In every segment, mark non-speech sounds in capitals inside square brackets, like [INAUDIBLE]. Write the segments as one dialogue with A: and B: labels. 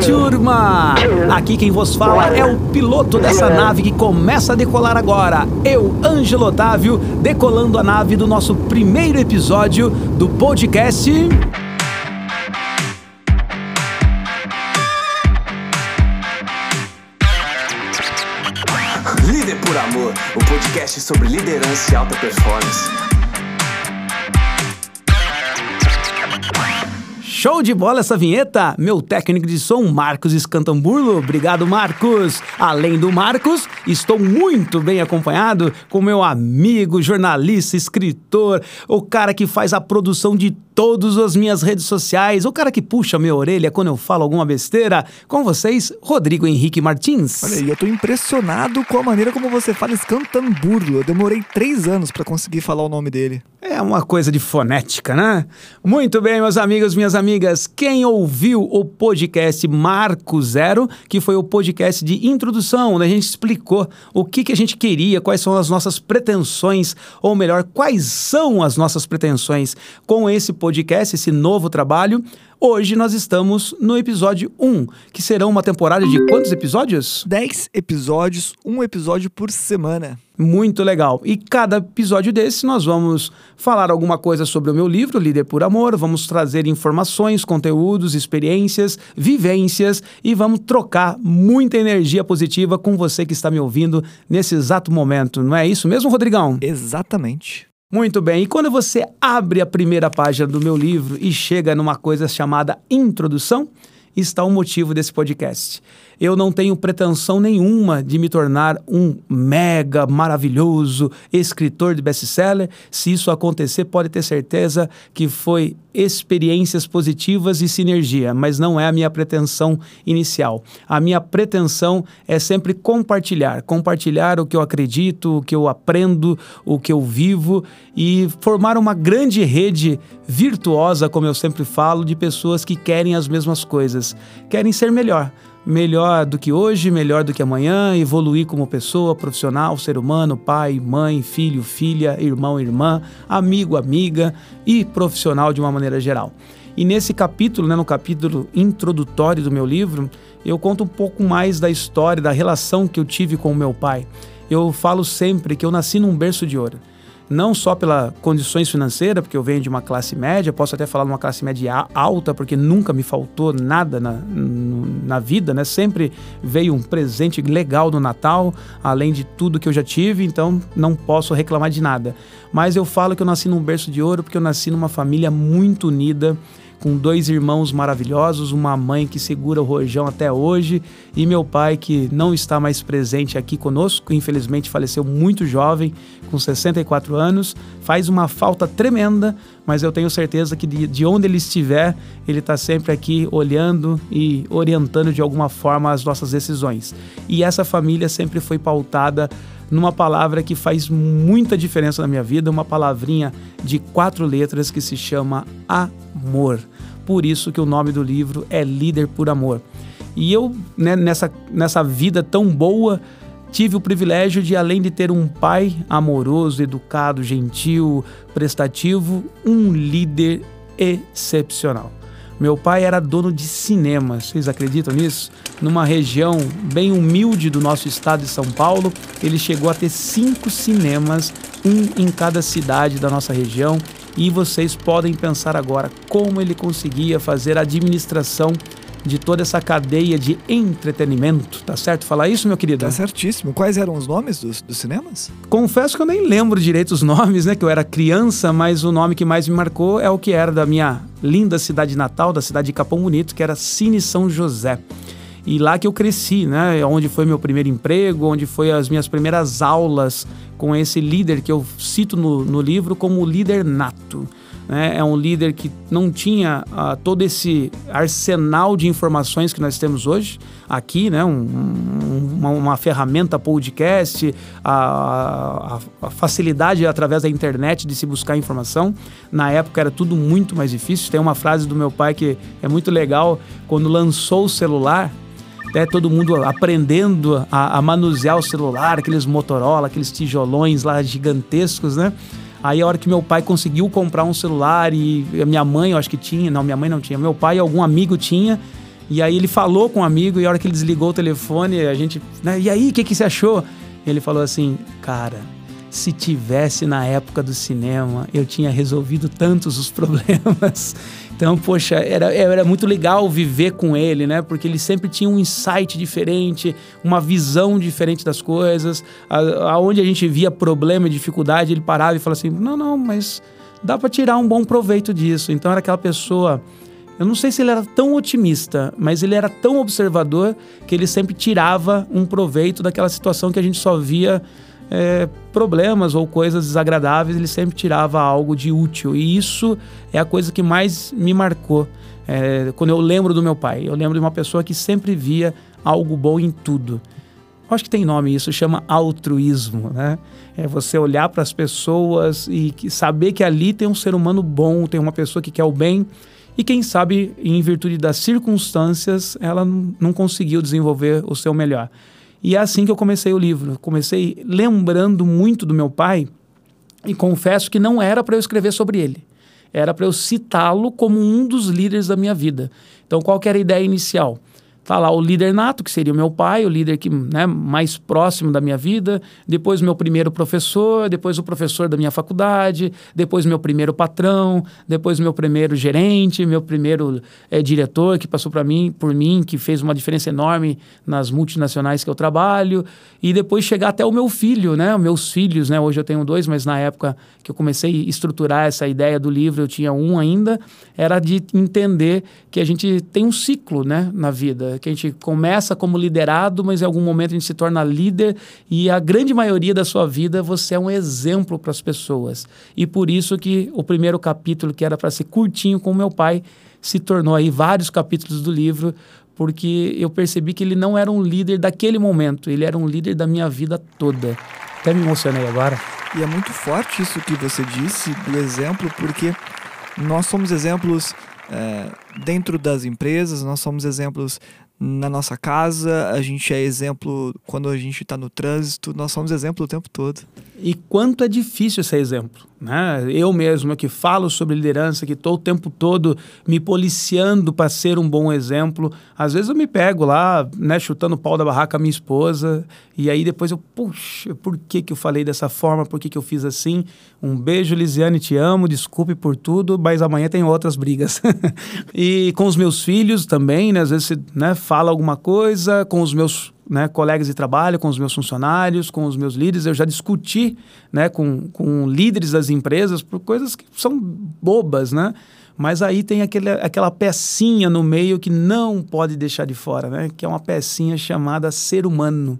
A: Turma! Aqui quem vos fala é o piloto dessa nave que começa a decolar agora. Eu, Ângelo Otávio, decolando a nave do nosso primeiro episódio do podcast.
B: Líder por Amor, o podcast sobre liderança e alta performance.
A: Show de bola essa vinheta! Meu técnico de som, Marcos Escantamburlo. Obrigado, Marcos! Além do Marcos, estou muito bem acompanhado com meu amigo, jornalista, escritor, o cara que faz a produção de todas as minhas redes sociais, o cara que puxa minha orelha quando eu falo alguma besteira. Com vocês, Rodrigo Henrique Martins.
C: Olha aí, eu tô impressionado com a maneira como você fala Escantamburlo. Eu demorei três anos para conseguir falar o nome dele.
A: É uma coisa de fonética, né? Muito bem, meus amigos, minhas amigas. Quem ouviu o podcast Marco Zero, que foi o podcast de introdução, onde a gente explicou o que, que a gente queria, quais são as nossas pretensões, ou melhor, quais são as nossas pretensões com esse podcast, esse novo trabalho. Hoje nós estamos no episódio 1, que será uma temporada de quantos episódios?
C: Dez episódios, um episódio por semana.
A: Muito legal. E cada episódio desse nós vamos falar alguma coisa sobre o meu livro, Líder por Amor, vamos trazer informações, conteúdos, experiências, vivências e vamos trocar muita energia positiva com você que está me ouvindo nesse exato momento. Não é isso mesmo, Rodrigão?
C: Exatamente.
A: Muito bem, e quando você abre a primeira página do meu livro e chega numa coisa chamada introdução, está o motivo desse podcast. Eu não tenho pretensão nenhuma de me tornar um mega maravilhoso escritor de best-seller. Se isso acontecer, pode ter certeza que foi experiências positivas e sinergia, mas não é a minha pretensão inicial. A minha pretensão é sempre compartilhar, compartilhar o que eu acredito, o que eu aprendo, o que eu vivo e formar uma grande rede virtuosa, como eu sempre falo, de pessoas que querem as mesmas coisas, querem ser melhor melhor do que hoje, melhor do que amanhã, evoluir como pessoa, profissional, ser humano, pai, mãe, filho, filha, irmão, irmã, amigo, amiga e profissional de uma maneira geral. E nesse capítulo, né, no capítulo introdutório do meu livro, eu conto um pouco mais da história, da relação que eu tive com o meu pai. Eu falo sempre que eu nasci num berço de ouro não só pelas condições financeiras, porque eu venho de uma classe média, posso até falar de uma classe média alta, porque nunca me faltou nada na, na vida, né? Sempre veio um presente legal no Natal, além de tudo que eu já tive, então não posso reclamar de nada. Mas eu falo que eu nasci num berço de ouro porque eu nasci numa família muito unida com dois irmãos maravilhosos, uma mãe que segura o rojão até hoje e meu pai que não está mais presente aqui conosco, infelizmente faleceu muito jovem, com 64 anos, faz uma falta tremenda, mas eu tenho certeza que de, de onde ele estiver, ele está sempre aqui olhando e orientando de alguma forma as nossas decisões. E essa família sempre foi pautada numa palavra que faz muita diferença na minha vida, uma palavrinha de quatro letras que se chama amor. Por isso que o nome do livro é Líder por Amor. E eu, né, nessa, nessa vida tão boa, tive o privilégio de, além de ter um pai amoroso, educado, gentil, prestativo, um líder excepcional. Meu pai era dono de cinemas, vocês acreditam nisso? Numa região bem humilde do nosso estado de São Paulo, ele chegou a ter cinco cinemas, um em cada cidade da nossa região. E vocês podem pensar agora como ele conseguia fazer a administração de toda essa cadeia de entretenimento. Tá certo falar isso, meu querido?
C: Tá certíssimo. Quais eram os nomes dos, dos, cinemas?
A: Confesso que eu nem lembro direito os [LAUGHS] nomes, né? Que eu era criança, mas o nome que mais me marcou é o que era da minha linda cidade natal, da cidade de Capão Bonito, que era Cine São José. E lá que eu cresci, né? Onde foi meu primeiro emprego, onde foi as minhas primeiras aulas com esse líder que eu cito no, no livro como líder nato né? é um líder que não tinha uh, todo esse arsenal de informações que nós temos hoje aqui, né? Um, um, uma, uma, ferramenta podcast, a, a, a, facilidade através da internet de se buscar informação. Na época era tudo muito mais difícil. Tem uma frase do meu pai que é muito legal, quando lançou o celular, né, todo mundo aprendendo a, a, manusear o celular, aqueles Motorola, aqueles tijolões lá gigantescos, né? Aí a hora que meu pai conseguiu comprar um celular e a minha mãe, eu acho que tinha, não, minha mãe não tinha, meu pai e algum amigo tinha, E aí ele falou com um amigo e a hora que ele desligou o telefone, a gente, né, e aí, o que, que você achou? Ele falou assim, cara, se tivesse na época do cinema, eu tinha resolvido tantos os [LAUGHS] problemas. Então, poxa, era, era muito legal viver com ele, né? Porque ele sempre tinha um insight diferente, uma visão diferente das coisas. Aonde a gente via problema e dificuldade, ele parava e falava assim: não, não, mas dá para tirar um bom proveito disso. Então, era aquela pessoa. Eu não sei se ele era tão otimista, mas ele era tão observador que ele sempre tirava um proveito daquela situação que a gente só via é, problemas ou coisas desagradáveis, ele sempre tirava algo de útil. E isso é a coisa que mais me marcou é, quando eu lembro do meu pai. Eu lembro de uma pessoa que sempre via algo bom em tudo. Acho que tem nome isso, chama altruísmo, né? É você olhar para as pessoas e saber que ali tem um ser humano bom, tem uma pessoa que quer o bem e quem sabe, em virtude das circunstâncias, ela não conseguiu desenvolver o seu melhor. E é assim que eu comecei o livro. comecei lembrando muito do meu pai e confesso que não era para eu escrever sobre ele. Era para eu citá-lo como um dos líderes da minha vida. Então, qual era a ideia inicial? Tá lá o líder nato, que seria o meu pai, o líder que, né, mais próximo da minha vida, depois meu primeiro professor, depois o professor da minha faculdade, depois meu primeiro patrão, depois meu primeiro gerente, meu primeiro é, diretor que passou para mim, por mim, que fez uma diferença enorme nas multinacionais que eu trabalho, e depois chegar até o meu filho, né, meus filhos, né, hoje eu tenho dois, mas na época que eu comecei a estruturar essa ideia do livro, eu tinha um ainda, era de entender que a gente tem um ciclo, né, na vida que a gente começa como liderado, mas em algum momento a gente se torna líder e a grande maioria da sua vida você é um exemplo para as pessoas. E por isso que o primeiro capítulo, que era para ser curtinho com meu pai, se tornou aí vários capítulos do livro, porque eu percebi que ele não era um líder daquele momento, ele era um líder da minha vida toda. Até me emocionei agora.
C: E é muito forte isso que você disse do exemplo, porque nós somos exemplos é, dentro das empresas, nós somos exemplos na nossa casa, a gente é exemplo quando a gente está no trânsito, nós somos exemplo o tempo todo.
A: E quanto é difícil ser exemplo. Né? Eu mesmo que falo sobre liderança, que estou o tempo todo me policiando para ser um bom exemplo. Às vezes eu me pego lá, né, chutando o pau da barraca a minha esposa, e aí depois eu, puxa, por que, que eu falei dessa forma? Por que, que eu fiz assim? Um beijo, Lisiane, te amo, desculpe por tudo, mas amanhã tem outras brigas. [LAUGHS] e com os meus filhos também, né? Às vezes você né, fala alguma coisa, com os meus né, colegas de trabalho, com os meus funcionários, com os meus líderes. Eu já discuti né, com, com líderes das empresas por coisas que são bobas, né? Mas aí tem aquele, aquela pecinha no meio que não pode deixar de fora, né? Que é uma pecinha chamada ser humano.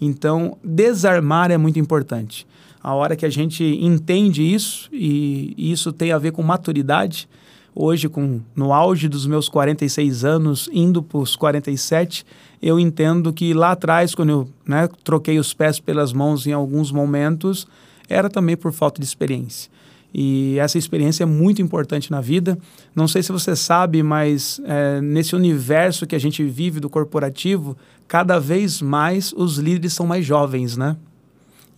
A: Então, desarmar é muito importante. A hora que a gente entende isso, e isso tem a ver com maturidade, hoje, com, no auge dos meus 46 anos, indo para os 47, eu entendo que lá atrás, quando eu né, troquei os pés pelas mãos em alguns momentos, era também por falta de experiência. E essa experiência é muito importante na vida. Não sei se você sabe, mas é, nesse universo que a gente vive do corporativo, cada vez mais os líderes são mais jovens, né?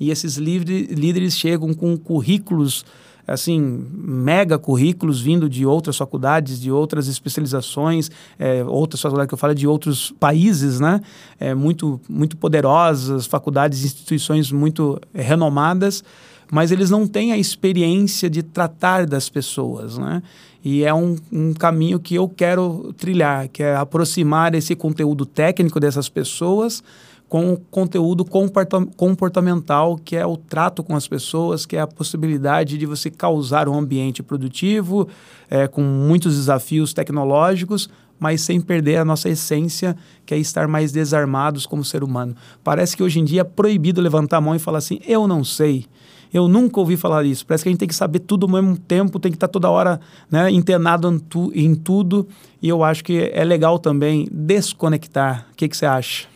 A: E esses líderes chegam com currículos assim, mega currículos vindo de outras faculdades, de outras especializações, é, outras faculdades que eu falo de outros países, né? É, muito, muito poderosas, faculdades, instituições muito é, renomadas, mas eles não têm a experiência de tratar das pessoas, né? E é um, um caminho que eu quero trilhar, que é aproximar esse conteúdo técnico dessas pessoas com conteúdo comportamental, que é o trato com as pessoas, que é a possibilidade de você causar um ambiente produtivo, é, com muitos desafios tecnológicos, mas sem perder a nossa essência, que é estar mais desarmados como ser humano. Parece que hoje em dia é proibido levantar a mão e falar assim: eu não sei. Eu nunca ouvi falar isso. Parece que a gente tem que saber tudo ao mesmo tempo, tem que estar toda hora né, internado em, tu, em tudo. E eu acho que é legal também desconectar. O que, que você acha?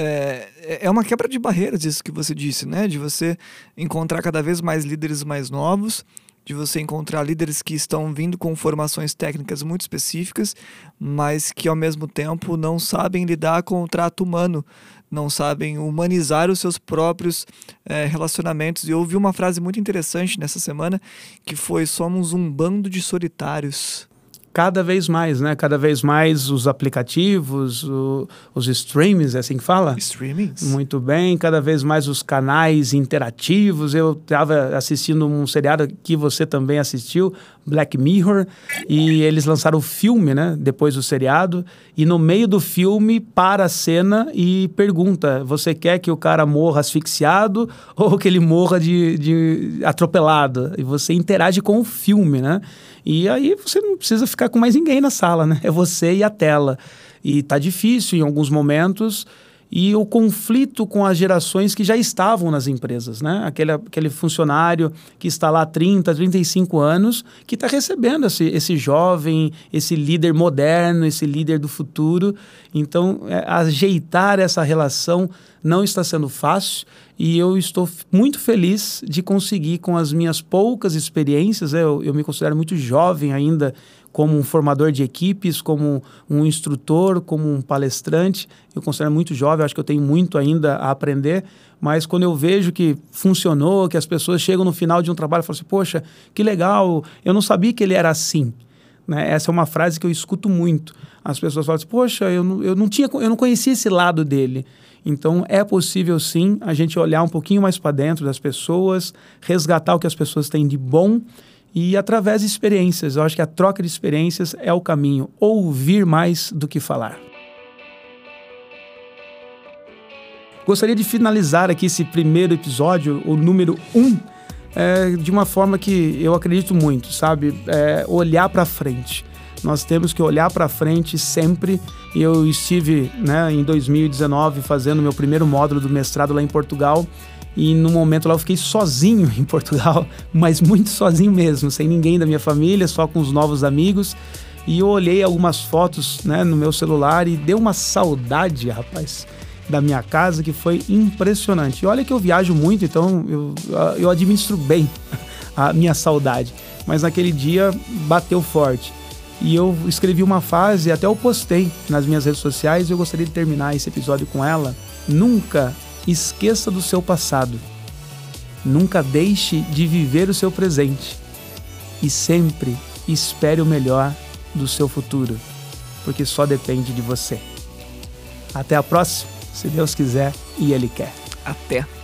C: É, é uma quebra de barreiras isso que você disse, né? De você encontrar cada vez mais líderes mais novos, de você encontrar líderes que estão vindo com formações técnicas muito específicas, mas que ao mesmo tempo não sabem lidar com o trato humano, não sabem humanizar os seus próprios é, relacionamentos. E eu ouvi uma frase muito interessante nessa semana que foi: somos um bando de solitários.
A: Cada vez mais, né? Cada vez mais os aplicativos, o, os streamings, é assim que fala?
C: Streamings?
A: Muito bem, cada vez mais os canais interativos. Eu estava assistindo um seriado que você também assistiu, Black Mirror, e eles lançaram o filme, né? Depois do seriado, e no meio do filme para a cena e pergunta: você quer que o cara morra asfixiado [LAUGHS] ou que ele morra de, de atropelado? E você interage com o filme, né? E aí você não precisa ficar com mais ninguém na sala, né? É você e a tela. E tá difícil em alguns momentos e o conflito com as gerações que já estavam nas empresas, né? Aquele, aquele funcionário que está lá há 30, 35 anos, que está recebendo esse, esse jovem, esse líder moderno, esse líder do futuro. Então, é, ajeitar essa relação não está sendo fácil e eu estou muito feliz de conseguir, com as minhas poucas experiências, né? eu, eu me considero muito jovem ainda como um formador de equipes, como um instrutor, como um palestrante. Eu considero muito jovem, acho que eu tenho muito ainda a aprender, mas quando eu vejo que funcionou, que as pessoas chegam no final de um trabalho e falam assim: Poxa, que legal, eu não sabia que ele era assim. Né? Essa é uma frase que eu escuto muito. As pessoas falam assim: Poxa, eu não, eu não, tinha, eu não conhecia esse lado dele. Então, é possível sim a gente olhar um pouquinho mais para dentro das pessoas, resgatar o que as pessoas têm de bom e através de experiências. Eu acho que a troca de experiências é o caminho. Ouvir mais do que falar. Gostaria de finalizar aqui esse primeiro episódio, o número um, é, de uma forma que eu acredito muito, sabe? É, olhar para frente. Nós temos que olhar para frente sempre. E eu estive né, em 2019 fazendo meu primeiro módulo do mestrado lá em Portugal. E no momento lá eu fiquei sozinho [LAUGHS] em Portugal, mas muito sozinho mesmo, sem ninguém da minha família, só com os novos amigos. E eu olhei algumas fotos né, no meu celular e deu uma saudade, rapaz, da minha casa que foi impressionante. E olha que eu viajo muito, então eu, eu administro bem [LAUGHS] a minha saudade. Mas naquele dia bateu forte. E eu escrevi uma frase, até eu postei nas minhas redes sociais, eu gostaria de terminar esse episódio com ela. Nunca esqueça do seu passado. Nunca deixe de viver o seu presente. E sempre espere o melhor do seu futuro, porque só depende de você. Até a próxima, se Deus quiser e Ele quer.
C: Até.